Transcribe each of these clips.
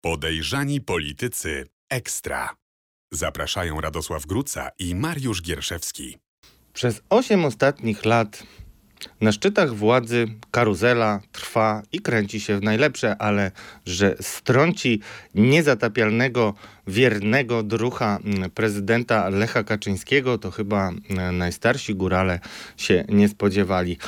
Podejrzani politycy ekstra. Zapraszają Radosław Gruca i Mariusz Gierszewski. Przez 8 ostatnich lat na szczytach władzy karuzela trwa i kręci się w najlepsze, ale że strąci niezatapialnego, wiernego drucha mm, prezydenta Lecha Kaczyńskiego, to chyba mm, najstarsi górale się nie spodziewali.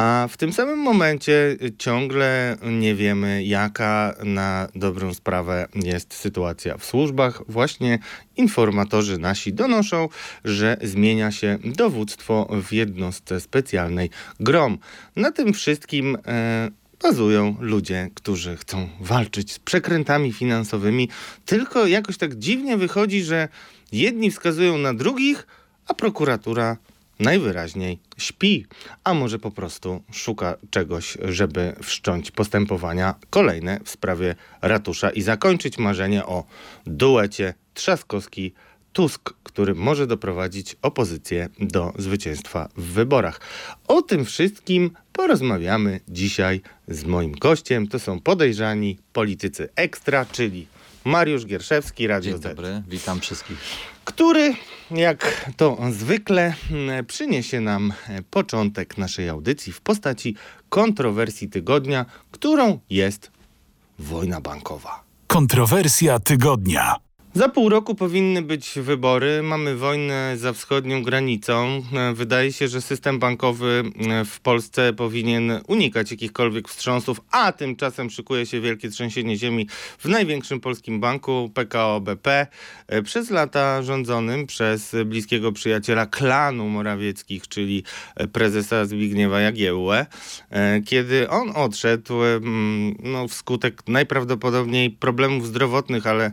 A w tym samym momencie ciągle nie wiemy, jaka na dobrą sprawę jest sytuacja w służbach. Właśnie informatorzy nasi donoszą, że zmienia się dowództwo w jednostce specjalnej GROM. Na tym wszystkim e, bazują ludzie, którzy chcą walczyć z przekrętami finansowymi, tylko jakoś tak dziwnie wychodzi, że jedni wskazują na drugich, a prokuratura najwyraźniej śpi, a może po prostu szuka czegoś, żeby wszcząć postępowania kolejne w sprawie ratusza i zakończyć marzenie o duecie Trzaskowski Tusk, który może doprowadzić opozycję do zwycięstwa w wyborach. O tym wszystkim porozmawiamy dzisiaj z moim gościem. To są podejrzani politycy ekstra, czyli Mariusz Gierszewski, Radio Dzień dobry, witam wszystkich. Który, jak to zwykle, przyniesie nam początek naszej audycji w postaci kontrowersji tygodnia, którą jest wojna bankowa. Kontrowersja tygodnia. Za pół roku powinny być wybory. Mamy wojnę za wschodnią granicą. Wydaje się, że system bankowy w Polsce powinien unikać jakichkolwiek wstrząsów, a tymczasem szykuje się wielkie trzęsienie ziemi w największym polskim banku PKO BP, przez lata rządzonym przez bliskiego przyjaciela klanu Morawieckich, czyli prezesa Zbigniewa Jagiełłę. Kiedy on odszedł, no, wskutek najprawdopodobniej problemów zdrowotnych, ale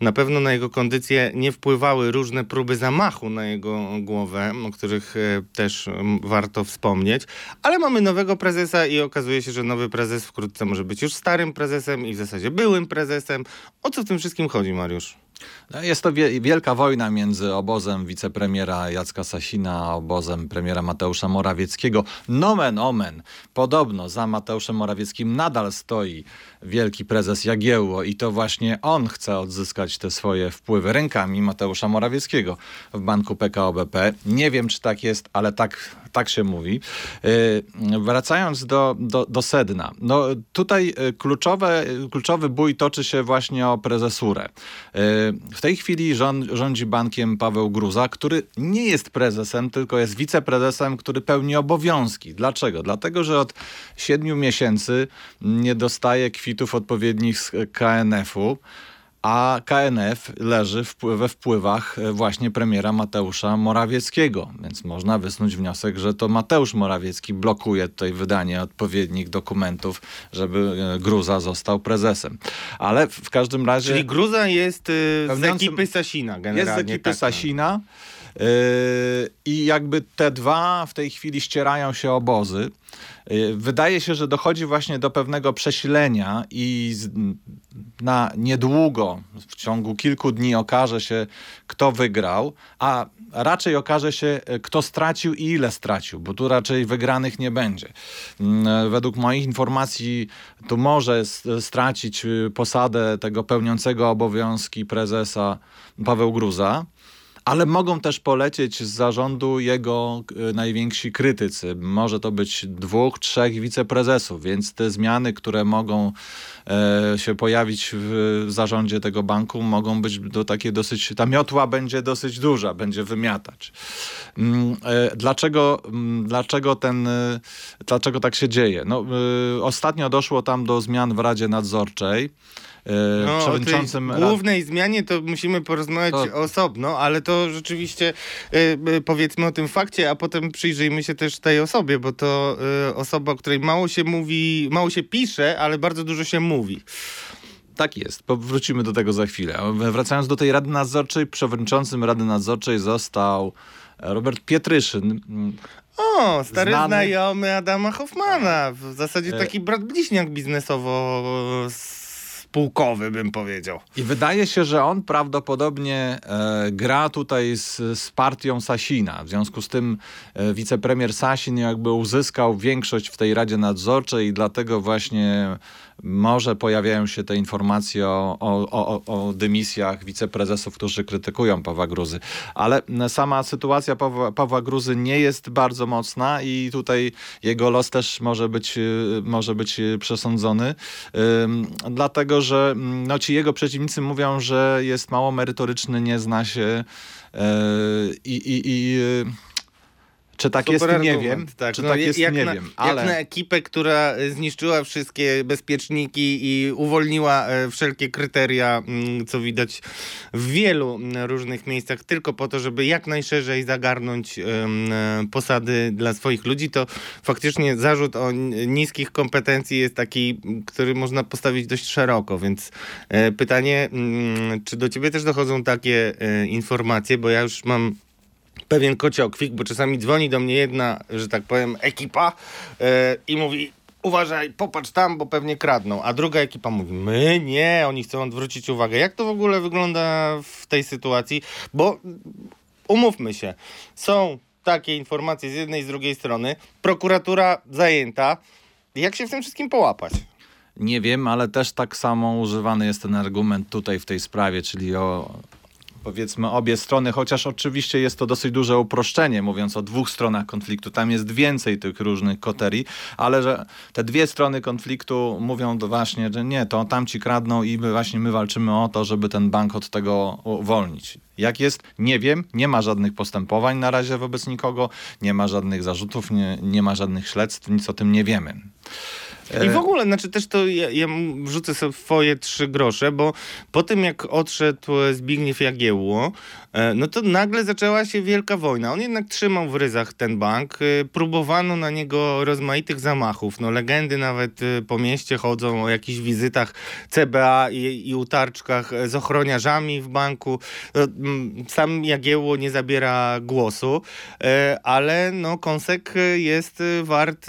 na pewno pewno na jego kondycję nie wpływały różne próby zamachu na jego głowę, o których e, też warto wspomnieć. Ale mamy nowego prezesa i okazuje się, że nowy prezes wkrótce może być już starym prezesem i w zasadzie byłym prezesem. O co w tym wszystkim chodzi, Mariusz? No, jest to wielka wojna między obozem wicepremiera Jacka Sasina a obozem premiera Mateusza Morawieckiego. Nomen omen. Podobno za Mateuszem Morawieckim nadal stoi wielki prezes Jagiełło i to właśnie on chce odzyskać te swoje wpływy rękami Mateusza Morawieckiego w banku PKO BP. Nie wiem, czy tak jest, ale tak, tak się mówi. Yy, wracając do, do, do sedna. No, tutaj y, kluczowe, kluczowy bój toczy się właśnie o prezesurę. Yy, w tej chwili rząd, rządzi bankiem Paweł Gruza, który nie jest prezesem, tylko jest wiceprezesem, który pełni obowiązki. Dlaczego? Dlatego, że od siedmiu miesięcy nie dostaje kwitów odpowiednich z KNF-u a KNF leży we wpływach e, właśnie premiera Mateusza Morawieckiego. Więc można wysnuć wniosek, że to Mateusz Morawiecki blokuje tutaj wydanie odpowiednich dokumentów, żeby e, Gruza został prezesem. Ale w każdym razie... Czyli Gruza jest y, z ekipy Sasina generalnie. Jest z ekipy tak, no. Sasina. I jakby te dwa w tej chwili ścierają się obozy. Yy, wydaje się, że dochodzi właśnie do pewnego przesilenia i na niedługo, w ciągu kilku dni okaże się, kto wygrał, a raczej okaże się, kto stracił i ile stracił, bo tu raczej wygranych nie będzie. Yy, według moich informacji tu może stracić posadę tego pełniącego obowiązki prezesa Paweł Gruza, ale mogą też polecieć z zarządu jego e, najwięksi krytycy. Może to być dwóch, trzech wiceprezesów, więc te zmiany, które mogą e, się pojawić w zarządzie tego banku, mogą być do takie dosyć, ta miotła będzie dosyć duża, będzie wymiatać. Mm, e, dlaczego, mm, dlaczego, ten, dlaczego tak się dzieje? No, ostatnio doszło tam do zmian w Radzie Nadzorczej. E, no, przewodniczącym... O głównej zmianie to musimy porozmawiać to... osobno, ale to rzeczywiście e, e, powiedzmy o tym fakcie, a potem przyjrzyjmy się też tej osobie, bo to osoba, o której mało się mówi, mało się pisze, ale bardzo dużo się mówi. Tak jest. Wrócimy do tego za chwilę. Wracając do tej Rady Nadzorczej, przewodniczącym Rady Nadzorczej został Robert Pietryszyn. O, stary Znany... znajomy Adama Hoffmana. W zasadzie taki brat bliźniak biznesowo spółkowy, bym powiedział. I wydaje się, że on prawdopodobnie e, gra tutaj z, z partią Sasina. W związku z tym e, wicepremier Sasin jakby uzyskał większość w tej Radzie Nadzorczej i dlatego właśnie Może pojawiają się te informacje o, o, o, o dymisjach wiceprezesów, którzy krytykują Pawła Gruzy, ale sama sytuacja Pawła, Pawła Gruzy nie jest bardzo mocna i tutaj jego los też może być, może być przesądzony, dlatego że no, ci jego przeciwnicy mówią, że jest mało merytoryczny, nie zna się i, i, i czy tak Super jest, nie argument, wiem. Tak. Czy No, tak jest, jak nie na, wiem. Ale... Jak na ekipę, która zniszczyła wszystkie bezpieczniki i uwolniła e, wszelkie kryteria, mm, co widać w wielu mm, różnych miejscach, tylko po to, żeby jak najszerzej zagarnąć e, posady dla swoich ludzi, to faktycznie zarzut o niskich kompetencji jest taki, który można postawić dość szeroko, więc e, pytanie, mm, czy do ciebie też dochodzą takie informacje, bo ja już mam pewien kociokwik, bo czasami dzwoni do mnie jedna, że tak powiem, ekipa yy, i mówi uważaj, popatrz tam, bo pewnie kradną. A druga ekipa mówi, my nie, oni chcą odwrócić uwagę. Jak to w ogóle wygląda w tej sytuacji? Bo umówmy się, są takie informacje z jednej i z drugiej strony, prokuratura zajęta. Jak się w tym wszystkim połapać? Nie wiem, ale też tak samo używany jest ten argument tutaj w tej sprawie, czyli o powiedzmy obie strony, chociaż oczywiście jest to dosyć duże uproszczenie, mówiąc o dwóch stronach konfliktu. Tam jest więcej tych różnych koterii, ale że te dwie strony konfliktu mówią właśnie, że nie, to tamci kradną i my właśnie my walczymy o to, żeby ten bank od tego uwolnić. Jak jest? Nie wiem. Nie ma żadnych postępowań na razie wobec nikogo, nie ma żadnych zarzutów, nie, nie ma żadnych śledztw, nic o tym nie wiemy. I w ogóle, znaczy też to ja, ja wrzucę sobie swoje trzy grosze, bo po tym jak odszedł Zbigniew Jagiełło, e, no to nagle zaczęła się wielka wojna. On jednak trzymał w ryzach ten bank. E, próbowano na niego rozmaitych zamachów. No legendy nawet e, po mieście chodzą o jakichś wizytach CBA i, i utarczkach z ochroniarzami w banku. Sam Jagiełło nie zabiera głosu, ale no kąsek jest wart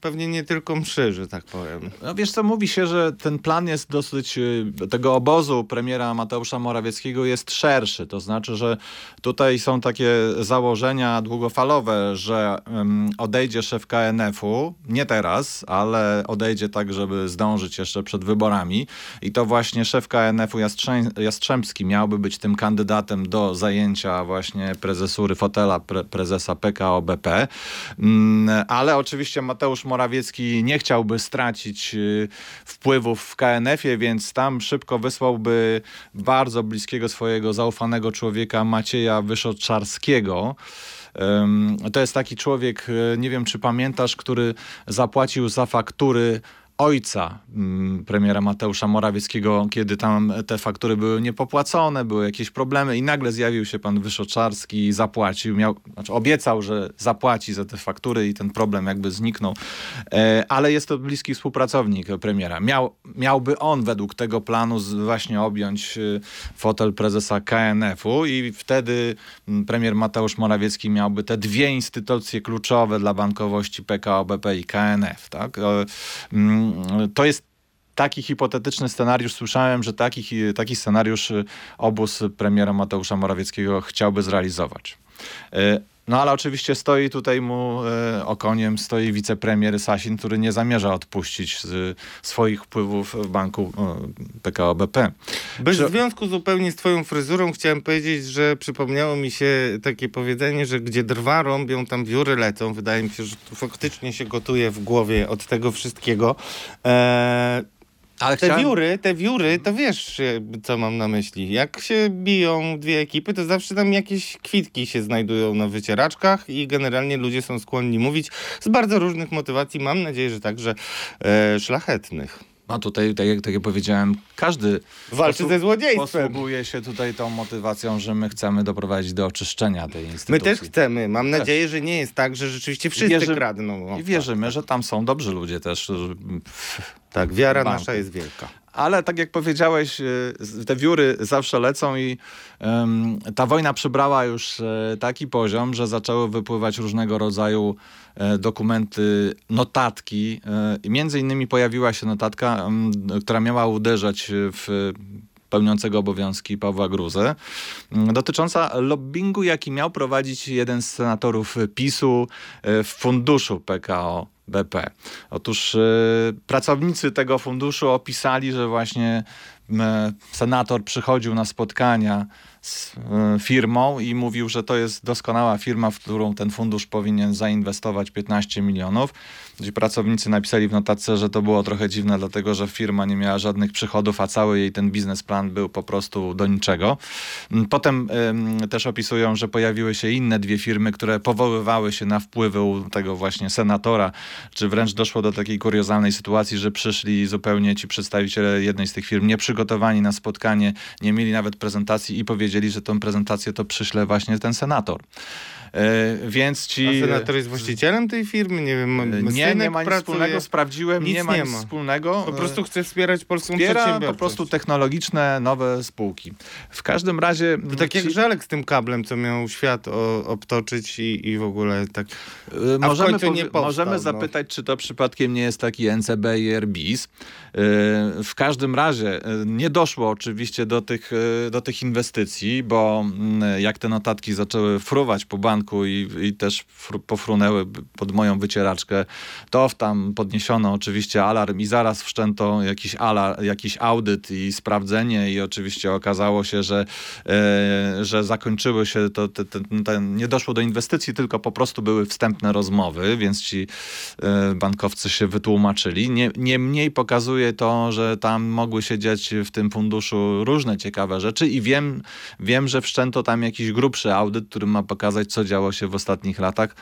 pewnie nie tylko mszy, że tak powiem. No wiesz co, mówi się, że ten plan jest dosyć, y, tego obozu premiera Mateusza Morawieckiego jest szerszy. To znaczy, że tutaj są takie założenia długofalowe, że um, odejdzie szef KNF-u, nie teraz, ale odejdzie tak, żeby zdążyć jeszcze przed wyborami. I to właśnie szef KNF-u Jastrzębski miałby być tym kandydatem do zajęcia właśnie prezesury fotela pre prezesa PKO BP. Um, ale oczywiście Mateusz Morawiecki nie chciałby chciałby stracić y, wpływów w KNF-ie, więc tam szybko wysłałby bardzo bliskiego swojego zaufanego człowieka Macieja Wyszoczarskiego. To jest taki człowiek, y, nie wiem czy pamiętasz, który zapłacił za faktury ojca mm, premiera Mateusza Morawieckiego, kiedy tam te faktury były niepopłacone, były jakieś problemy i nagle zjawił się pan Wyszoczarski i zapłacił, miał, znaczy obiecał, że zapłaci za te faktury i ten problem jakby zniknął. E, ale jest to bliski współpracownik premiera. Miał, miałby on według tego planu właśnie objąć e, fotel prezesa KNF-u i wtedy mm, premier Mateusz Morawiecki miałby te dwie instytucje kluczowe dla bankowości PKO BP i KNF. Tak? E, to jest taki hipotetyczny scenariusz. Słyszałem, że taki, taki scenariusz obóz premiera Mateusza Morawieckiego chciałby zrealizować. No ale oczywiście stoi tutaj mu e, okoniem, stoi wicepremier Sasin, który nie zamierza odpuścić z, swoich wpływów w banku e, PKO BP. Bez Czy... związku zupełnie z twoją fryzurą chciałem powiedzieć, że przypomniało mi się takie powiedzenie, że gdzie drwa rąbią, tam wióry lecą. Wydaje mi się, że tu faktycznie się gotuje w głowie od tego wszystkiego. Eee, ale te chciałem... wióry, te wióry, to wiesz, co mam na myśli. Jak się biją dwie ekipy, to zawsze tam jakieś kwitki się znajdują na wycieraczkach i generalnie ludzie są skłonni mówić z bardzo różnych motywacji. Mam nadzieję, że także e, szlachetnych. A tutaj, tak jak, tak jak powiedziałem, każdy walczy ze złodziejstwem. Posługuje się tutaj tą motywacją, że my chcemy doprowadzić do oczyszczenia tej instytucji. My też chcemy. Mam też. nadzieję, że nie jest tak, że rzeczywiście wszyscy Wierzy... kradną. O, I wierzymy, tak, że tam są dobrzy ludzie też. Tak, wiara banku. nasza jest wielka. Ale tak jak powiedziałeś, y, te wióry zawsze lecą i um, ta wojna przybrała już e, taki poziom, że zaczęły wypływać różnego rodzaju e, dokumenty, notatki. E, między innymi pojawiła się notatka, która miała uderzać w pełniącego obowiązki Pawła Gruzę, dotycząca lobbingu, jaki miał prowadzić jeden z senatorów PiSu w funduszu PKO BP. Otóż e, pracownicy tego funduszu opisali, że właśnie senator przychodził na spotkania z e, firmą i mówił, że to jest doskonała firma, w którą ten fundusz powinien zainwestować 15 milionów. Gdzie pracownicy napisali w notatce, że to było trochę dziwne, dlatego że firma nie miała żadnych przychodów, a cały jej ten biznesplan był po prostu do niczego. Mm, Potem ym, też opisują, że pojawiły się inne dwie firmy, które powoływały się na wpływy u tego właśnie senatora, czy wręcz doszło do takiej kuriozalnej sytuacji, że przyszli zupełnie ci przedstawiciele jednej z tych firm nieprzygotowani na spotkanie, nie mieli nawet prezentacji i powiedzieli, że tą prezentację to przyśle właśnie ten senator. E, więc ci... A senator jest właścicielem tej firmy? Nie wiem, m- Nie, nie ma nic pracuje. wspólnego, sprawdziłem, Nic nie ma nie nic ma. wspólnego. Po prostu chce wspierać polską wspiera po prostu technologiczne nowe spółki. W każdym razie... To tak jak ci- Żelek z tym kablem, co miał świat o, obtoczyć i, i w ogóle tak... A Możemy, powstał, możemy no. zapytać, czy to przypadkiem nie jest taki NCB i RBIS. Y, W każdym razie nie doszło oczywiście do tych, do tych inwestycji, bo mm, jak te notatki zaczęły fruwać po banku i, i też fru, pofrunęły pod moją wycieraczkę, to tam podniesiono oczywiście alarm i zaraz wszczęto jakiś, alarm, jakiś audyt i sprawdzenie i oczywiście okazało się, że, e, że zakończyły się, to, te, te, ten, nie doszło do inwestycji, tylko po prostu były wstępne rozmowy, więc ci e, bankowcy się wytłumaczyli. Nie, niemniej pokazuje to, że tam mogły się dziać w tym funduszu różne ciekawe rzeczy i wiem, wiem, że wszczęto tam jakiś grubszy audyt, który ma pokazać, co działo się w ostatnich latach.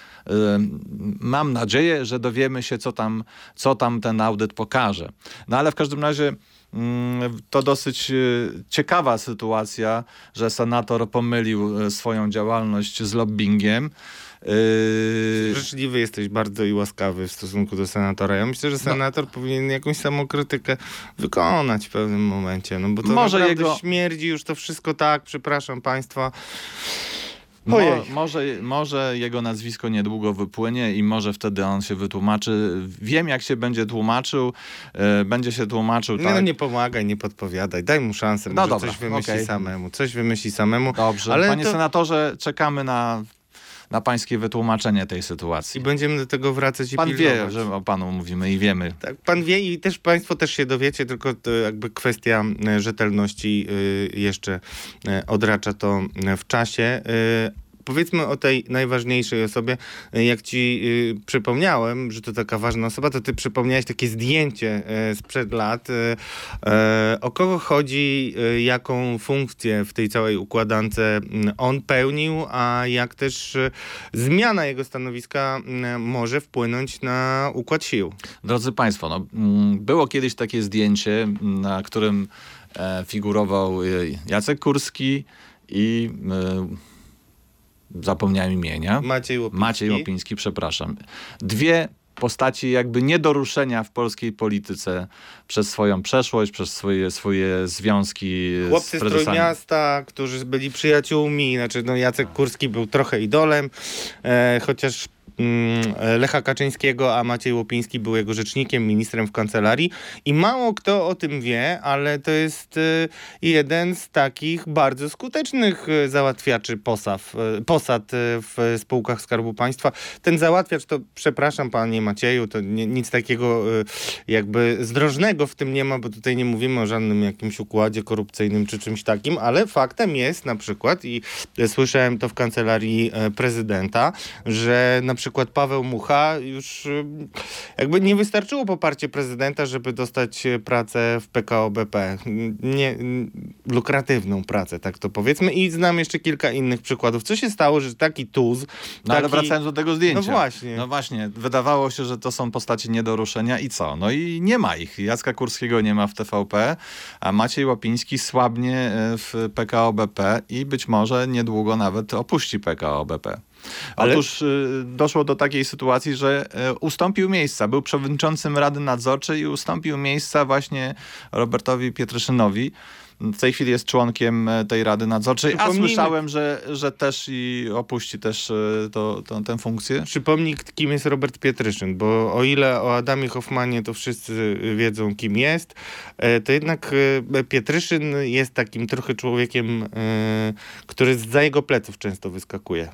Mam nadzieję, że dowiemy się, co tam, co tam ten audyt pokaże. No ale w każdym razie to dosyć e, ciekawa sytuacja, że senator pomylił e, swoją działalność z lobbyingiem. Yy, Życzliwy jesteś bardzo i łaskawy w stosunku do senatora. Ja myślę, że senator powinien jakąś samokrytykę wykonać w pewnym momencie, no bo to Może naprawdę jego- śmierdzi już to wszystko tak, przepraszam państwa. Mo, może, może jego nazwisko niedługo wypłynie i może wtedy on się wytłumaczy. Wiem, jak się będzie tłumaczył. e, będzie się tłumaczył Nie, tak. no nie pomagaj, nie podpowiadaj, daj mu szansę, No może dobra, coś wymyśli okej. samemu, coś wymyśli samemu. Dobrze. Ale Panie to- senatorze, czekamy na, na pańskie wytłumaczenie tej I sytuacji. będziemy do tego wracać i Pan pilnować. wie, że o panu mówimy i wiemy. Tak, pan wie i też państwo też się dowiecie, tylko jakby kwestia e, rzetelności y, jeszcze e, odracza to e, w czasie. Y, Powiedzmy o tej najważniejszej osobie. E, Jak ci y, przypomniałem, że to taka ważna osoba, to ty przypomniałeś takie zdjęcie e, sprzed lat. E, o kogo chodzi, jaką funkcję w tej całej układance m, on pełnił, a jak też zmiana jego stanowiska m, może wpłynąć na układ sił. Drodzy Państwo, no, mm, było kiedyś takie zdjęcie, mm, na którym figurował Jacek Kurski i zapomniałem imienia. Maciej Łopiński. Maciej Łopiński, przepraszam. Dwie postaci jakby nie do ruszenia w polskiej polityce przez swoją przeszłość, przez swoje, swoje związki Chłopcy z prezesami. Trójmiasta, którzy byli przyjaciółmi, znaczy no Jacek Kurski był trochę idolem, e, chociaż Lecha Kaczyńskiego, a Maciej Łopiński był jego rzecznikiem, ministrem w kancelarii i mało kto o tym wie, ale to jest e, jeden z takich bardzo skutecznych e, załatwiaczy posaw, e, posad w spółkach Skarbu Państwa. Ten załatwiacz to, przepraszam panie Macieju, to nic takiego jakby zdrożnego w tym nie ma, bo tutaj nie mówimy o żadnym jakimś układzie korupcyjnym czy czymś takim, ale faktem jest na przykład i słyszałem to w kancelarii prezydenta, że na przykład Paweł Mucha już e, jakby nie wystarczyło poparcie prezydenta, żeby dostać e, pracę w PKO BP. Nie, lukratywną pracę, tak to powiedzmy. I znam jeszcze kilka innych przykładów. Co się stało, że taki tuz, No ale taki... wracając do tego zdjęcia. No właśnie. No właśnie, wydawało się, że to są postaci nie do ruszenia i co? No i nie ma ich. Jacka Kurskiego nie ma w TVP, a Maciej Łapiński słabnie e, w PKO BP i być może niedługo nawet opuści PKO BP. Ale- Otóż y, doszło do takiej sytuacji, że y, ustąpił miejsca. Był przewodniczącym Rady Nadzorczej i ustąpił miejsca właśnie Robertowi Pietryszynowi. W tej chwili jest członkiem e, tej Rady Nadzorczej, a słyszałem, że, że też i opuści też to, to, tę funkcję. Przypomnij, kim jest Robert Pietryszyn, bo o ile o Adamie Hoffmanie to wszyscy wiedzą, kim jest, to jednak Pietryszyn jest takim trochę człowiekiem, który za jego pleców często wyskakuje.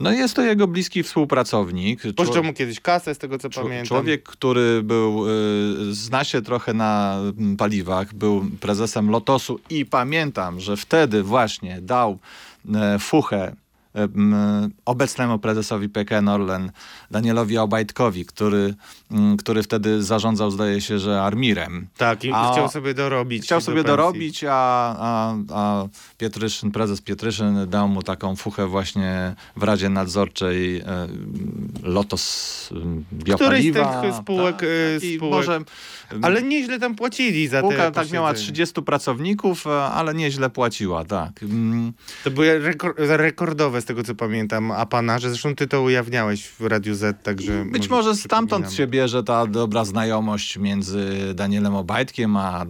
No jest to jego bliski współpracownik. Pożyczał mu kiedyś kasę, z tego co pamiętam. Człowiek, który był, y, zna się trochę na mm, paliwach, był prezesem Lotosu i pamiętam, że wtedy właśnie dał e, fuchę obecnemu prezesowi PKN Orlen, Danielowi Obajtkowi, który, m, który wtedy zarządzał, zdaje się, że Armirem. Tak, i A- chciał sobie dorobić. Chciał do sobie pensji. dorobić, a, a, a Pietryszyn, prezes Pietryszyn dał mu taką fuchę właśnie w Radzie Nadzorczej e, Lotos e, Biopaliwa. tych spółek, e, i spółek- Może, Ale nieźle tam płacili za Spółka te tak miała posiedzenia. 30 pracowników, e, ale nieźle płaciła, tak. Mm, To były rekor- rekordowe z tego co pamiętam apanarze. Zresztą ty to ujawniałeś w Radiu Z, także... Być może stamtąd się bierze ta dobra znajomość między Danielem Obajtkiem a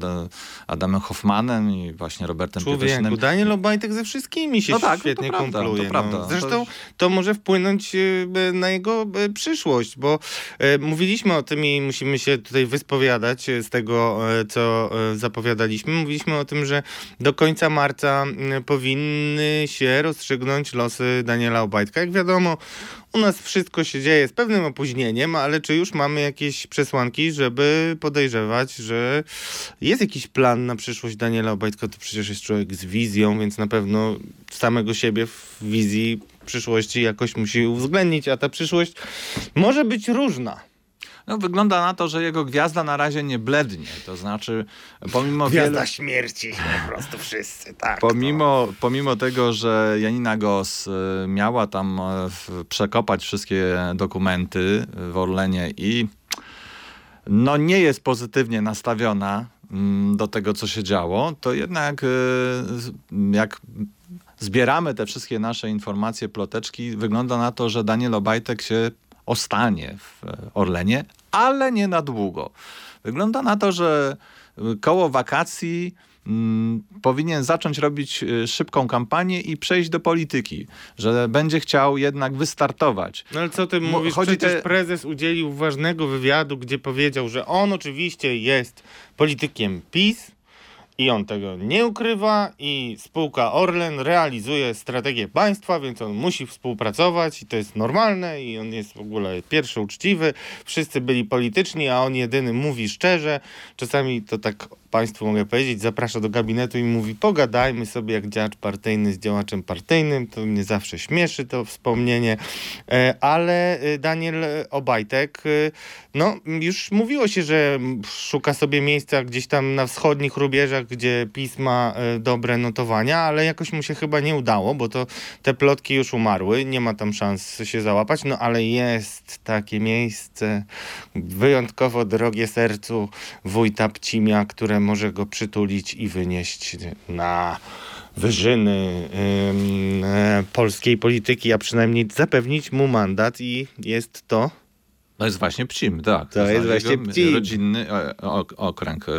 Adamem Hoffmanem i właśnie Robertem Człowieku, Pietyszynem. Daniel Obajtek ze wszystkimi się No tak, no świetnie prawda, kumpluje. to. No. Zresztą To- może wpłynąć e, na jego e, przyszłość, bo e, mówiliśmy o tym i musimy się tutaj wyspowiadać z tego, co zapowiadaliśmy. Mówiliśmy o tym, że do końca marca powinny się rozstrzygnąć losy Daniela Obajtka. Jak wiadomo, u nas wszystko się dzieje z pewnym opóźnieniem, ale czy już mamy jakieś przesłanki, żeby podejrzewać, że jest jakiś plan na przyszłość Daniela Obajtka? To przecież jest człowiek z wizją, więc na pewno samego siebie w wizji przyszłości jakoś musi uwzględnić, a ta przyszłość może być różna. No, wygląda na to, że jego gwiazda na razie nie blednie. To znaczy, pomimo wielu... śmierci, po prostu wszyscy, tak. Pomimo, pomimo tego, że Janina Gos e, miała tam w- przekopać wszystkie dokumenty w Orlenie i no nie jest pozytywnie nastawiona mm, do tego, co się działo, to jednak z- jak zbieramy te wszystkie nasze informacje, ploteczki, wygląda na to, że Daniel Obajtek się ostanie w e, Orlenie, ale nie na długo. Wygląda na to, że y, koło wakacji mm, powinien zacząć robić y, szybką kampanię i przejść do polityki, że będzie chciał jednak wystartować. No ale co ty mówisz? chodzi Przecież te- prezes udzielił ważnego wywiadu, gdzie powiedział, że on oczywiście jest politykiem PiS i on tego nie ukrywa i spółka Orlen realizuje strategię państwa, więc on musi współpracować i to jest normalne i on jest w ogóle pierwszy uczciwy. Wszyscy byli polityczni, a on jedyny mówi szczerze. Czasami to tak państwu mogę powiedzieć, zaprasza do gabinetu i mówi pogadajmy sobie jak działacz partyjny z działaczem partyjnym. To mnie zawsze śmieszy to wspomnienie. E, Ale e, Daniel Obajtek, e, no już mówiło się, że szuka sobie miejsca gdzieś tam na wschodnich rubieżach, gdzie PiS ma e, dobre notowania, ale jakoś mu się chyba nie udało, bo to te plotki już umarły, nie ma tam szans się załapać, no ale jest takie miejsce wyjątkowo drogie sercu wójta Pcimia, które może go przytulić i wynieść na wyżyny e, polskiej polityki, a przynajmniej zapewnić mu mandat i jest to To jest właśnie Pcim, tak. To jest znaczy właśnie Pcim. Rodzinny e, ok- okręg, e,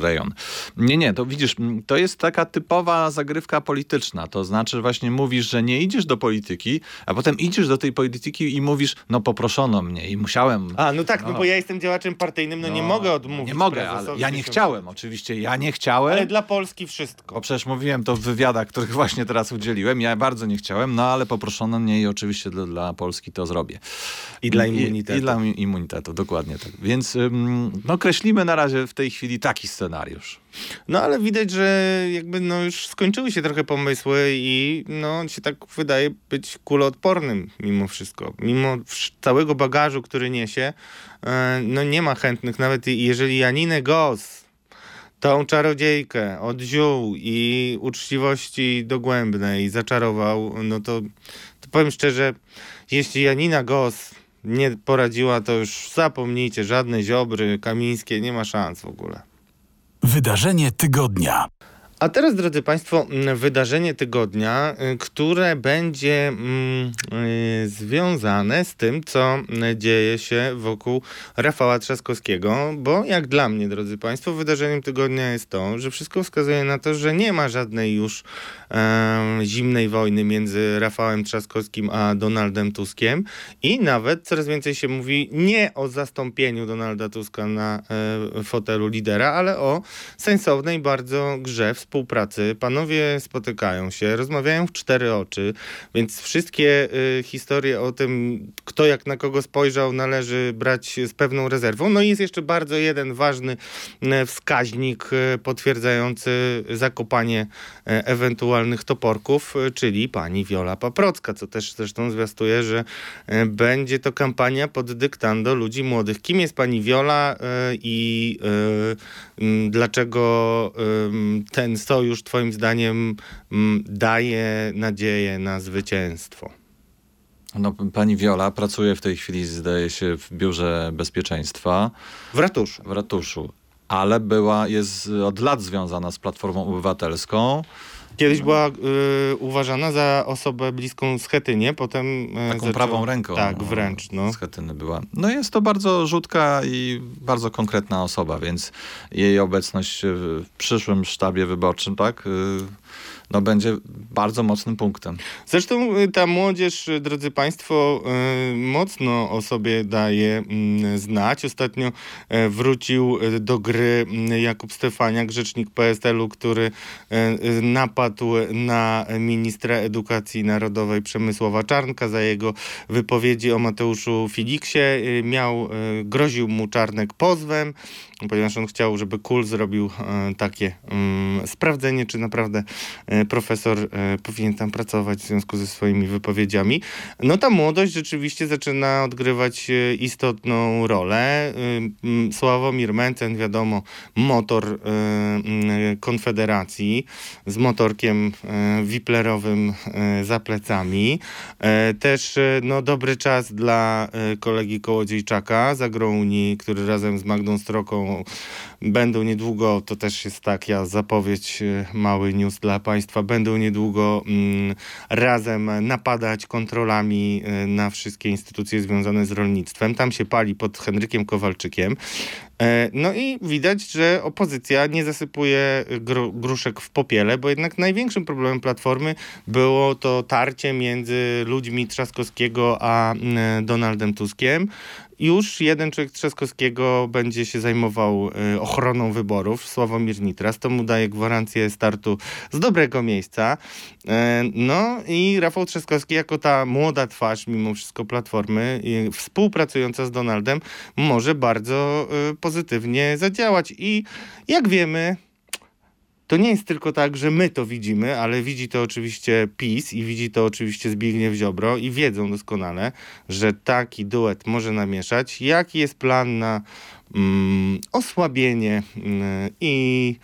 rejon. Nie, nie, to widzisz, to jest taka typowa zagrywka polityczna. To znaczy właśnie mówisz, że nie idziesz do polityki, a potem idziesz do tej polityki i mówisz, no poproszono mnie i musiałem... A, no tak, no, No. bo ja jestem działaczem partyjnym, no, nie mogę odmówić. Nie mogę, ale ja nie chciałem, oczywiście, ja nie chciałem. Ale dla Polski wszystko. Bo przecież mówiłem to w wywiadach, których właśnie teraz udzieliłem. Ja bardzo nie chciałem, no ale poproszono mnie i oczywiście dla, dla Polski to zrobię. I dla immunitetu. I dla immunitetu, dokładnie tak. Więc no, kreślimy na razie w tej chwili taki scenariusz. No ale widać, że jakby no już skończyły się trochę pomysły i no on się tak wydaje być kuloodpornym mimo wszystko. Mimo całego bagażu, który niesie, e, no nie ma chętnych, nawet jeżeli Janinę Gos, tą czarodziejkę od ziół i uczciwości dogłębnej zaczarował, no to, to powiem szczerze, jeśli Janina Gos nie poradziła, to już zapomnijcie, żadne ziobry, kamińskie, nie ma szans w ogóle. Wydarzenie tygodnia. A teraz, drodzy Państwo, wydarzenie tygodnia, które będzie mm, y, związane z tym, co dzieje się wokół Rafała Trzaskowskiego, bo jak dla mnie, drodzy Państwo, wydarzeniem tygodnia jest to, że wszystko wskazuje na to, że nie ma żadnej już zimnej wojny między Rafałem Trzaskowskim a Donaldem Tuskiem i nawet coraz więcej się mówi nie o zastąpieniu Donalda Tuska na e, fotelu lidera, ale o sensownej bardzo grze współpracy, panowie spotykają się, rozmawiają w cztery oczy, więc wszystkie y, historie o tym, kto jak na kogo spojrzał, należy brać z pewną rezerwą. No i jest jeszcze bardzo jeden ważny y, wskaźnik y, potwierdzający zakopanie y, ewentualnych toporków, y, czyli pani Wiola Paprocka, co też zresztą zwiastuje, że y, będzie to kampania pod dyktando ludzi młodych. Kim jest pani Wiola y, i dlaczego ten sojusz twoim zdaniem daje nadzieję na zwycięstwo? No, pani Wiola pracuje w tej chwili, zdaje się, w Biurze Bezpieczeństwa W ratuszu. w ratuszu, ale była, jest od lat związana z Platformą Obywatelską. Kiedyś była y, uważana za osobę bliską Schetynie, potem... y, Taką zaczęła- prawą ręką. Tak, wręcz. No. Schetyny była. No jest to bardzo rzutka i bardzo konkretna osoba, więc jej obecność w przyszłym sztabie wyborczym, tak, y, no będzie bardzo mocnym punktem. Zresztą y, ta młodzież, y, drodzy Państwo, y, mocno o sobie daje mm, znać. Ostatnio e, wrócił do gry mm, Jakub Stefaniak, rzecznik PSL-u, który e, napadł na ministra edukacji narodowej Przemysława Czarnka za jego wypowiedzi o Mateuszu Filiksie. Miał, groził mu Czarnek pozwem, ponieważ on chciał, żeby KUL zrobił e, takie mm, sprawdzenie, czy naprawdę e, profesor e, powinien tam pracować w związku ze swoimi wypowiedziami. No ta młodość rzeczywiście zaczyna odgrywać istotną rolę. Mm, Sławomir Mencen, wiadomo, motor mm, Konfederacji z motorkiem wiplerowym za plecami. Też no, dobry czas dla kolegi Kołodziejczaka z Agrounii, który razem z Magdą Stroką będą niedługo, to też jest taka zapowiedź, e, mały news dla Państwa, będą niedługo mm, razem napadać kontrolami e, na wszystkie instytucje związane z rolnictwem. Tam się pali pod Henrykiem Kowalczykiem. E, No i widać, że opozycja nie zasypuje gru, gruszek w popiele, bo jednak największym problemem Platformy było to tarcie między ludźmi Trzaskowskiego a mm, Donaldem Tuskiem. Już jeden człowiek Trzaskowskiego będzie się zajmował e, ochroną wyborów, Sławomir Nitras. To mu daje gwarancję startu z dobrego miejsca. E, No i Rafał Trzaskowski jako ta młoda twarz, mimo wszystko Platformy, współpracująca z Donaldem, może bardzo e, pozytywnie zadziałać. I jak wiemy, to nie jest tylko tak, że my to widzimy, ale widzi to oczywiście PiS i widzi to oczywiście Zbigniew Ziobro i wiedzą doskonale, że taki duet może namieszać. Jaki jest plan na mm, osłabienie mm, i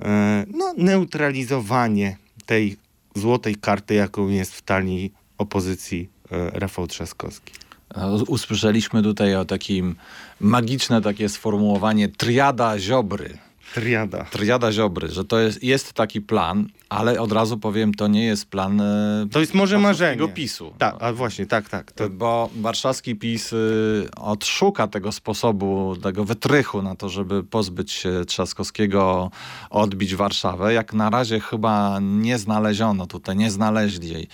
e, no, neutralizowanie tej złotej karty, jaką jest w talii opozycji e, Rafał Trzaskowski? No, Usłyszeliśmy tutaj o takim magiczne takie sformułowanie triada Ziobry. Triada. Triada Ziobry, że to jest, jest taki plan, ale od razu powiem, to nie jest plan e, To jest może marzenie. PiSu. Tak, a właśnie, tak, tak. To, Bo warszawski PiS y, odszuka tego sposobu, tego wytrychu na to, żeby pozbyć się Trzaskowskiego, odbić Warszawę. Jak na razie chyba nie znaleziono tutaj, nie znaleźli jej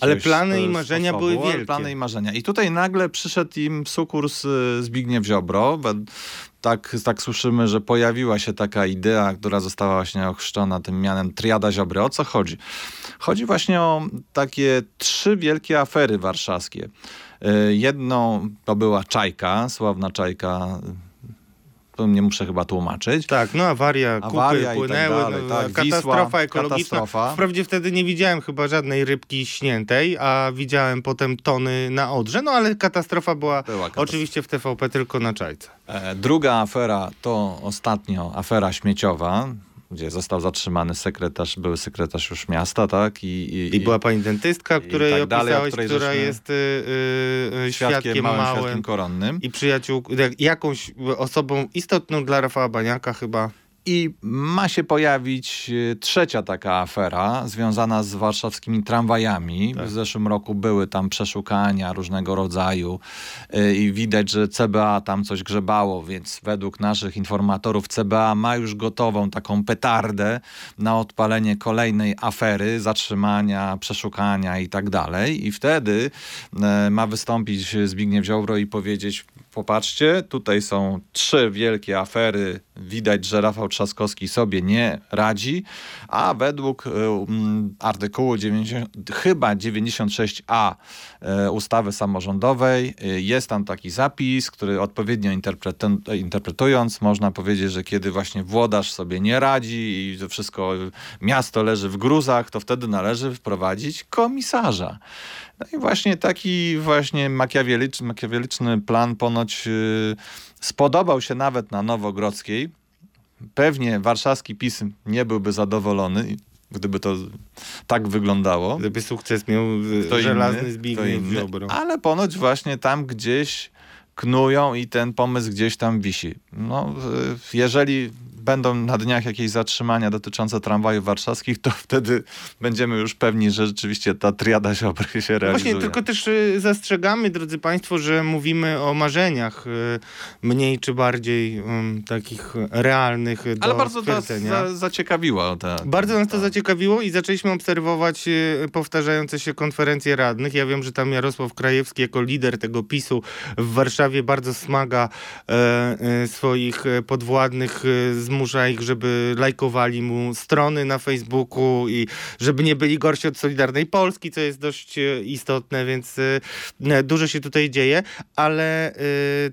Ale plany i e, marzenia sposobu, były wielkie. Plany i marzenia. I tutaj nagle przyszedł im sukurs y, Zbigniew Ziobro. Tak, tak słyszymy, że pojawiła się taka idea, która została właśnie ochrzczona tym mianem Triada Ziobry. O co chodzi? Chodzi właśnie o takie trzy wielkie afery warszawskie. Y, Jedną to była Czajka, sławna Czajka, to nie muszę chyba tłumaczyć. Tak, no awaria, kupy tak płynęły, dalej, no, tak, katastrofa Wisła, ekologiczna. katastrofa. Wprawdzie wtedy nie widziałem chyba żadnej rybki śniętej, a widziałem potem tony na Odrze, no ale katastrofa była, Była katastrofa. oczywiście w TVP tylko na czajce. E, Druga afera to ostatnio afera śmieciowa, gdzie został zatrzymany sekretarz, były sekretarz już miasta, tak? I, i, I była pani dentystka, której tak dalej, opisałeś, której która jest y, y, y, świadkiem, świadkiem małym, małym, świadkiem koronnym. i przyjaciół, jak- jakąś osobą istotną dla Rafała Baniaka chyba. I ma się pojawić e, trzecia taka afera związana z warszawskimi tramwajami. Tak. W zeszłym roku były tam przeszukania różnego rodzaju e, i widać, że CBA tam coś grzebało, więc według naszych informatorów CBA ma już gotową taką petardę na odpalenie kolejnej afery, zatrzymania, przeszukania i tak dalej. I wtedy e, ma wystąpić Zbigniew Ziobro i powiedzieć Popatrzcie, tutaj są trzy wielkie afery. Widać, że Rafał Trzaskowski sobie nie radzi, a według mm, artykułu 90, chyba 96a y, ustawy samorządowej y, jest tam taki zapis, który odpowiednio interpretu- interpretując można powiedzieć, że kiedy właśnie włodarz sobie nie radzi i wszystko miasto leży w gruzach, to wtedy należy wprowadzić komisarza. No i właśnie taki właśnie makiaweliczny, makiaweliczny plan ponoć yy, spodobał się nawet na Nowogrodzkiej. Pewnie warszawski PiS nie byłby zadowolony, gdyby to tak wyglądało. Gdyby sukces miał y, Kto żelazny inny, Zbigniew inny. Ziobro. Ale ponoć właśnie tam gdzieś knują i ten pomysł gdzieś tam wisi. No, y, jeżeli będą na dniach jakieś zatrzymania dotyczące tramwajów warszawskich, to wtedy będziemy już pewni, że rzeczywiście ta triada Ziobry się No realizuje. Właśnie, tylko też y, zastrzegamy, drodzy Państwo, że mówimy o marzeniach y, mniej czy bardziej ym, takich realnych do Ale bardzo nas za, zaciekawiło ta, Bardzo nas to ta- zaciekawiło i zaczęliśmy obserwować y, powtarzające się konferencje radnych. Ja wiem, że tam Jarosław Krajewski jako lider tego PiSu w Warszawie bardzo smaga e, e, swoich e, podwładnych, e, zmusza ich, żeby lajkowali mu strony na Facebooku i żeby nie byli gorsi od Solidarnej Polski, co jest dość e, istotne, więc e, dużo się tutaj dzieje, ale e,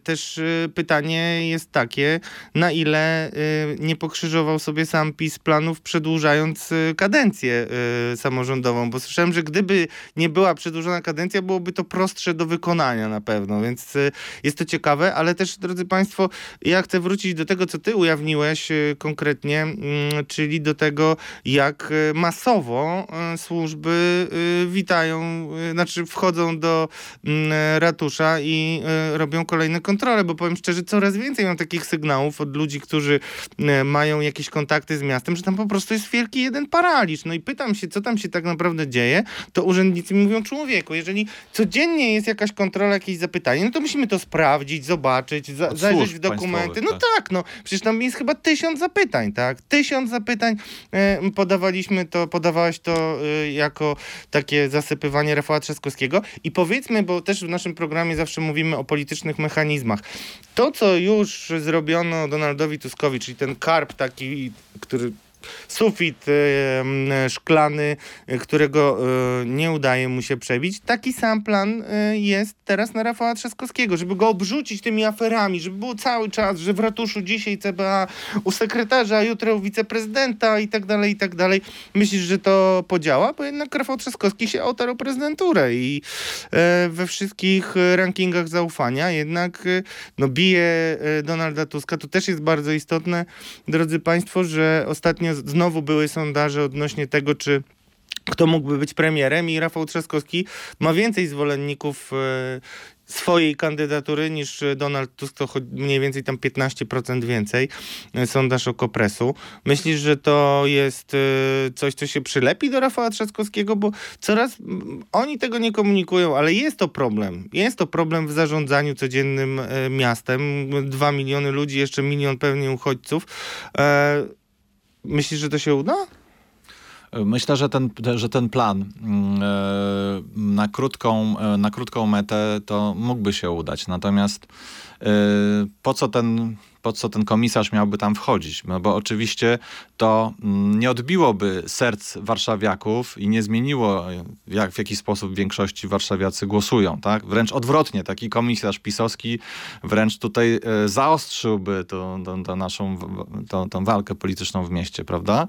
też e, pytanie jest takie, na ile nie pokrzyżował sobie sam PiS planów przedłużając kadencję samorządową, bo słyszałem, że gdyby nie była przedłużona kadencja, byłoby to prostsze do wykonania na pewno, więc jest to ciekawe, ale też, drodzy Państwo, ja chcę wrócić do tego, co ty ujawniłeś y, konkretnie, mm, czyli do tego, jak y, masowo y, służby witają, znaczy wchodzą do mm, ratusza i robią kolejne kontrole, bo powiem szczerze, coraz więcej mam takich sygnałów od ludzi, którzy mają jakieś kontakty z miastem, że tam po prostu jest wielki jeden paraliż. No i pytam się, co tam się tak naprawdę dzieje, to urzędnicy mi mówią, człowieku, jeżeli codziennie jest jakaś kontrola, jakieś zapytanie, no to musimy to sprawdzić, zobaczyć, za, zajrzeć w dokumenty. No tak. tak, no przecież tam jest chyba tysiąc zapytań, tak? Tysiąc zapytań. E, podawaliśmy to, podawałaś to e, jako takie zasypywanie Rafała Trzaskowskiego. I powiedzmy, bo też w naszym programie zawsze mówimy o politycznych mechanizmach. To, co już zrobiono Donaldowi Tuskowi, czyli ten karp taki, który sufit e, szklany, e, którego e, nie udaje mu się przebić. Taki sam plan jest teraz na Rafała Trzaskowskiego, żeby go obrzucić tymi aferami, żeby było cały czas, że w ratuszu dzisiaj CBA u sekretarza, jutro u wiceprezydenta i tak dalej, i tak dalej. Myślisz, że to podziała? Bo jednak Rafał Trzaskowski się otarł prezydenturę i we wszystkich rankingach zaufania jednak no, bije Donalda Tuska. To też jest bardzo istotne, drodzy Państwo, że ostatnio znowu były sondaże odnośnie tego, czy kto mógłby być premierem i Rafał Trzaskowski ma więcej zwolenników e, swojej kandydatury niż Donald Tusk, to mniej więcej tam 15% więcej, e, sondaż Okopresu. Myślisz, że to jest e, coś, co się przylepi do Rafała Trzaskowskiego, bo coraz mm, oni tego nie komunikują, ale jest to problem. Jest to problem w zarządzaniu codziennym miastem. Dwa miliony ludzi, jeszcze milion pewnie uchodźców. Myślisz, że to się uda? Myślę, że ten, że ten plan mm, e, na krótką, e, na krótką metę to mógłby się udać. Natomiast e, po co ten, po co ten komisarz miałby tam wchodzić? No bo oczywiście to mm, nie odbiłoby serc warszawiaków i nie zmieniło, jak, w jaki sposób w większości warszawiacy głosują. Tak? Wręcz odwrotnie, taki komisarz pisowski wręcz tutaj zaostrzyłby tą, tą, naszą tą walkę polityczną w mieście, prawda?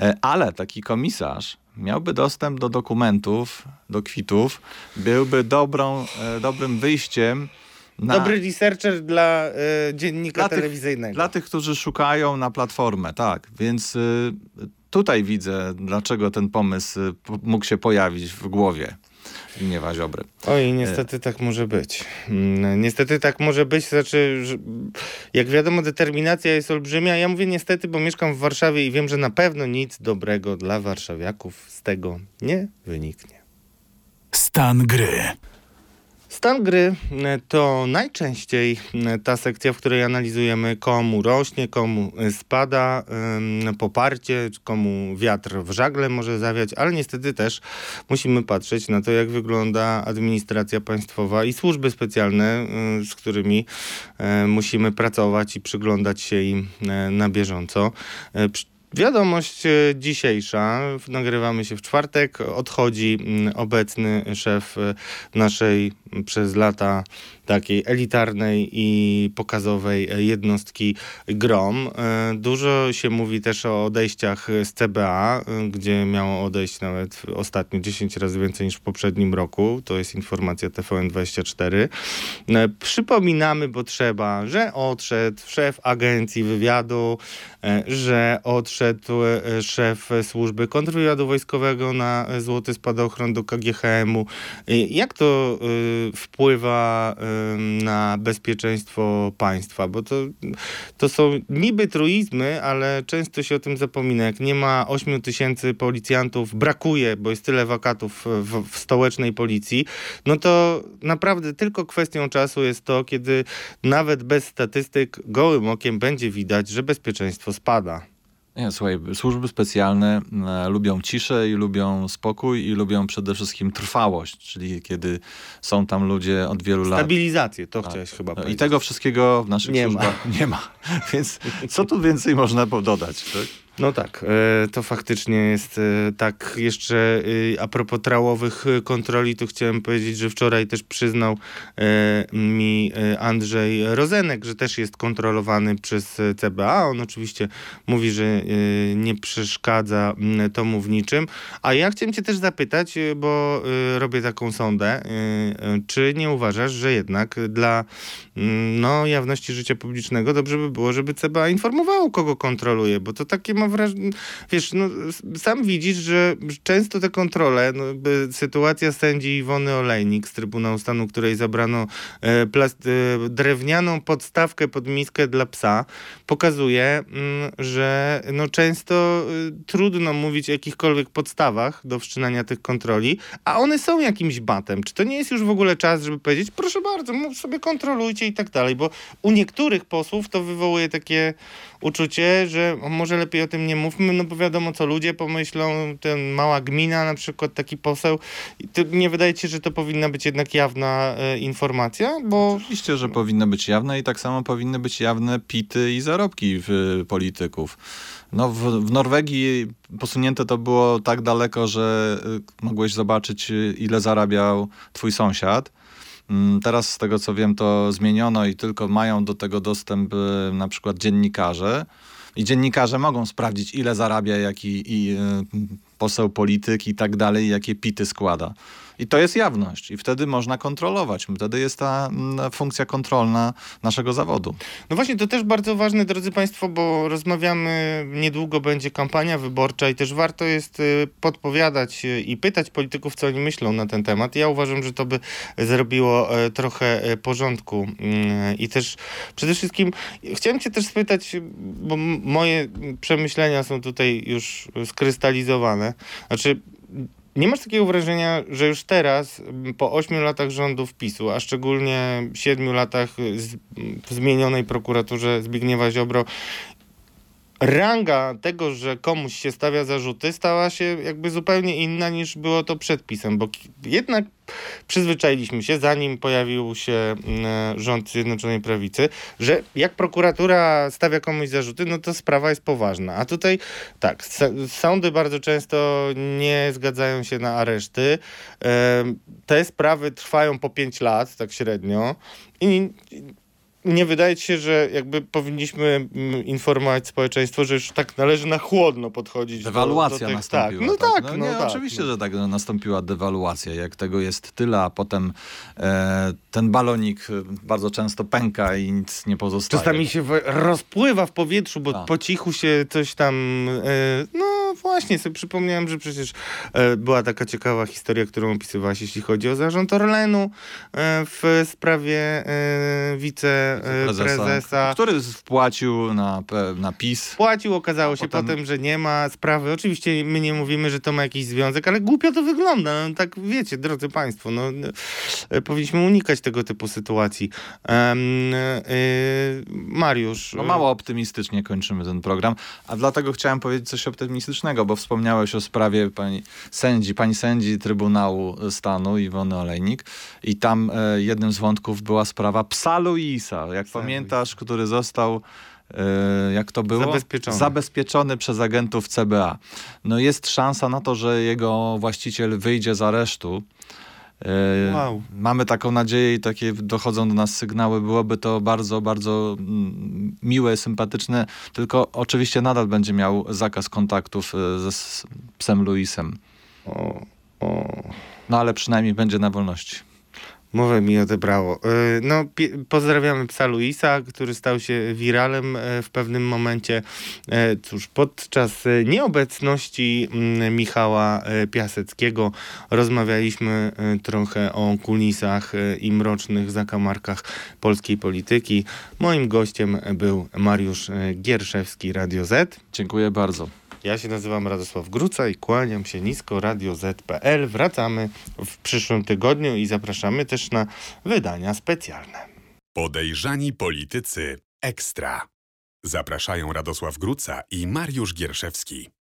E, Ale taki komisarz miałby dostęp do dokumentów, do kwitów, byłby dobrą, e, dobrym wyjściem na, Dobry researcher dla e, dziennika Dla tych- telewizyjnego. dla tych, którzy szukają na platformę. Tak, więc y, tutaj widzę, dlaczego ten pomysł y, mógł się pojawić w głowie Zbigniewa Ziobry. Oj, niestety tak może być. Mm, Niestety tak może być, znaczy, jak wiadomo, determinacja jest olbrzymia. Ja mówię niestety, bo mieszkam w Warszawie i wiem, że na pewno nic dobrego dla warszawiaków z tego nie wyniknie. Stan gry. Stan gry e, to najczęściej e, ta sekcja, w której analizujemy komu rośnie, komu e, spada poparcie, komu wiatr w żagle może zawiać, ale niestety też musimy patrzeć na to, jak wygląda administracja państwowa i służby specjalne, z którymi musimy pracować i przyglądać się im na bieżąco. Wiadomość e, dzisiejsza, nagrywamy się w czwartek, odchodzi mm, obecny szef e, naszej przez lata takiej elitarnej i pokazowej jednostki GROM. E, Dużo się mówi też o odejściach z CBA, e, gdzie miało odejść nawet ostatnio 10 razy więcej niż w poprzednim roku. To jest informacja TVN24. E, Przypominamy, bo trzeba, że odszedł szef agencji wywiadu, że odszedł szef służby kontrwywiadu wojskowego na złoty spadochron do KGHM-u. Jak to wpływa na bezpieczeństwo państwa? Bo to, to są niby truizmy, ale często się o tym zapomina. Jak nie ma 8 tysięcy policjantów, brakuje, bo jest tyle wakatów w, w stołecznej policji, no to naprawdę tylko kwestią czasu jest to, kiedy nawet bez statystyk gołym okiem będzie widać, że bezpieczeństwo spada. Nie, słuchaj, służby specjalne e, lubią ciszę i lubią spokój i lubią przede wszystkim trwałość, czyli kiedy są tam ludzie od wielu lat. Stabilizację, to Tak. chciałeś chyba No powiedzieć. I tego wszystkiego w naszych Nie ma. służbach nie ma. Więc co tu więcej można dodać? Tak? No tak, e, to faktycznie jest e, tak. Jeszcze e, a propos trałowych kontroli, to chciałem powiedzieć, że wczoraj też przyznał mi Andrzej Rozenek, że też jest kontrolowany przez CBA. On oczywiście mówi, że nie przeszkadza m, tomu w niczym. A ja chciałem cię też zapytać, bo robię taką sondę, czy nie uważasz, że jednak dla no, jawności życia publicznego dobrze by było, żeby CBA informowało, kogo kontroluje, bo to takie mam wrażenie, wiesz, no, sam widzisz, że często te kontrole, no, sytuacja sędzi Iwony Olejnik z Trybunału Stanu, której zabrano e, plast, e, drewnianą podstawkę pod miskę dla psa, pokazuje, mm, że no, często y, trudno mówić o jakichkolwiek podstawach do wszczynania tych kontroli, a one są jakimś batem. Czy to nie jest już w ogóle czas, żeby powiedzieć, proszę bardzo, sobie kontrolujcie i tak dalej, bo u niektórych posłów to wywołuje takie uczucie, że może lepiej o tym nie mówmy, no bo wiadomo, co ludzie pomyślą, ten mała gmina na przykład, taki poseł. Nie wydaje się, że to powinna być jednak jawna e, informacja, bo... Oczywiście, że powinny być jawne i tak samo powinny być jawne pity i zarobki w, polityków. No, w, w Norwegii posunięte to było tak daleko, że y, mogłeś zobaczyć, ile zarabiał twój sąsiad. Mm, Teraz z tego co wiem, to zmieniono i tylko mają do tego dostęp y, na przykład dziennikarze. I dziennikarze mogą sprawdzić, ile zarabia jaki i, y, poseł polityk i tak dalej, jakie pity składa. I to jest jawność. I wtedy można kontrolować. Wtedy jest ta mm, funkcja kontrolna naszego zawodu. No właśnie, to też bardzo ważne, drodzy Państwo, bo rozmawiamy, niedługo będzie kampania wyborcza i też warto jest y, podpowiadać y, i pytać polityków, co oni myślą na ten temat. Ja uważam, że to by zrobiło e, trochę e, porządku Mm, i też przede wszystkim chciałem Cię też spytać, bo moje przemyślenia są tutaj już skrystalizowane. Znaczy, nie masz takiego wrażenia, że już teraz, po ośmiu latach rządów PiSu, a szczególnie siedmiu latach w zmienionej prokuraturze Zbigniewa Ziobro, ranga tego, że komuś się stawia zarzuty, stała się jakby zupełnie inna niż było to przed PiSem, bo jednak przyzwyczailiśmy się, zanim pojawił się mm, rząd Zjednoczonej Prawicy, że jak prokuratura stawia komuś zarzuty, no to sprawa jest poważna. A tutaj tak, sądy bardzo często nie zgadzają się na areszty. Te sprawy trwają po 5 lat, tak średnio. I nie wydaje ci się, że jakby powinniśmy mm, informować społeczeństwo, że już tak należy na chłodno podchodzić do, Dewaluacja do tych, nastąpiła. Tak, no tak, no, nie, tak. Oczywiście, no. że tak no, nastąpiła dewaluacja. Jak tego jest tyle, a potem e, ten balonik e, bardzo często pęka i nic nie pozostaje. Czasami się w- rozpływa w powietrzu, bo Tak. po cichu się coś tam, e, no no właśnie, sobie przypomniałem, że przecież e, była taka ciekawa historia, którą opisywałaś, jeśli chodzi o zarząd Orlenu e, w sprawie e, wiceprezesa. który wpłacił na, na PiS. Płacił, okazało się Potem- potem, że nie ma sprawy. Oczywiście my nie mówimy, że to ma jakiś związek, ale głupio to wygląda. No, tak wiecie, drodzy Państwo, no, e, powinniśmy unikać tego typu sytuacji. Em, e, Mariusz. No mało optymistycznie kończymy ten program, a dlatego chciałem powiedzieć coś optymistycznego, bo wspomniałeś o sprawie pani sędzi, pani sędzi Trybunału Stanu Iwony Olejnik i tam e, jednym z wątków była sprawa psa Luisa, jak pamiętasz, który został e, jak to było? Zabezpieczony. Zabezpieczony przez agentów CBA. No jest szansa na to, że jego właściciel wyjdzie z aresztu. E, Wow. Mamy taką nadzieję i takie dochodzą do nas sygnały. Byłoby to bardzo, bardzo mm, miłe, sympatyczne, tylko oczywiście nadal będzie miał zakaz kontaktów e, ze psem Luisem. No ale przynajmniej będzie na wolności. Mowę mi odebrało. E, No, pozdrawiamy psa Luisa, który stał się wiralem e, w pewnym momencie. E, Cóż, podczas nieobecności mm, Michała Piaseckiego rozmawialiśmy trochę o kulisach i mrocznych zakamarkach polskiej polityki. Moim gościem był Mariusz Gierszewski, Radio Z. Dziękuję bardzo. Ja się nazywam Radosław Gruca i kłaniam się nisko Radio Z.pl. Wracamy w przyszłym tygodniu i zapraszamy też na wydania specjalne. Podejrzani politycy ekstra. Zapraszają Radosław Gruca i Mariusz Gierszewski.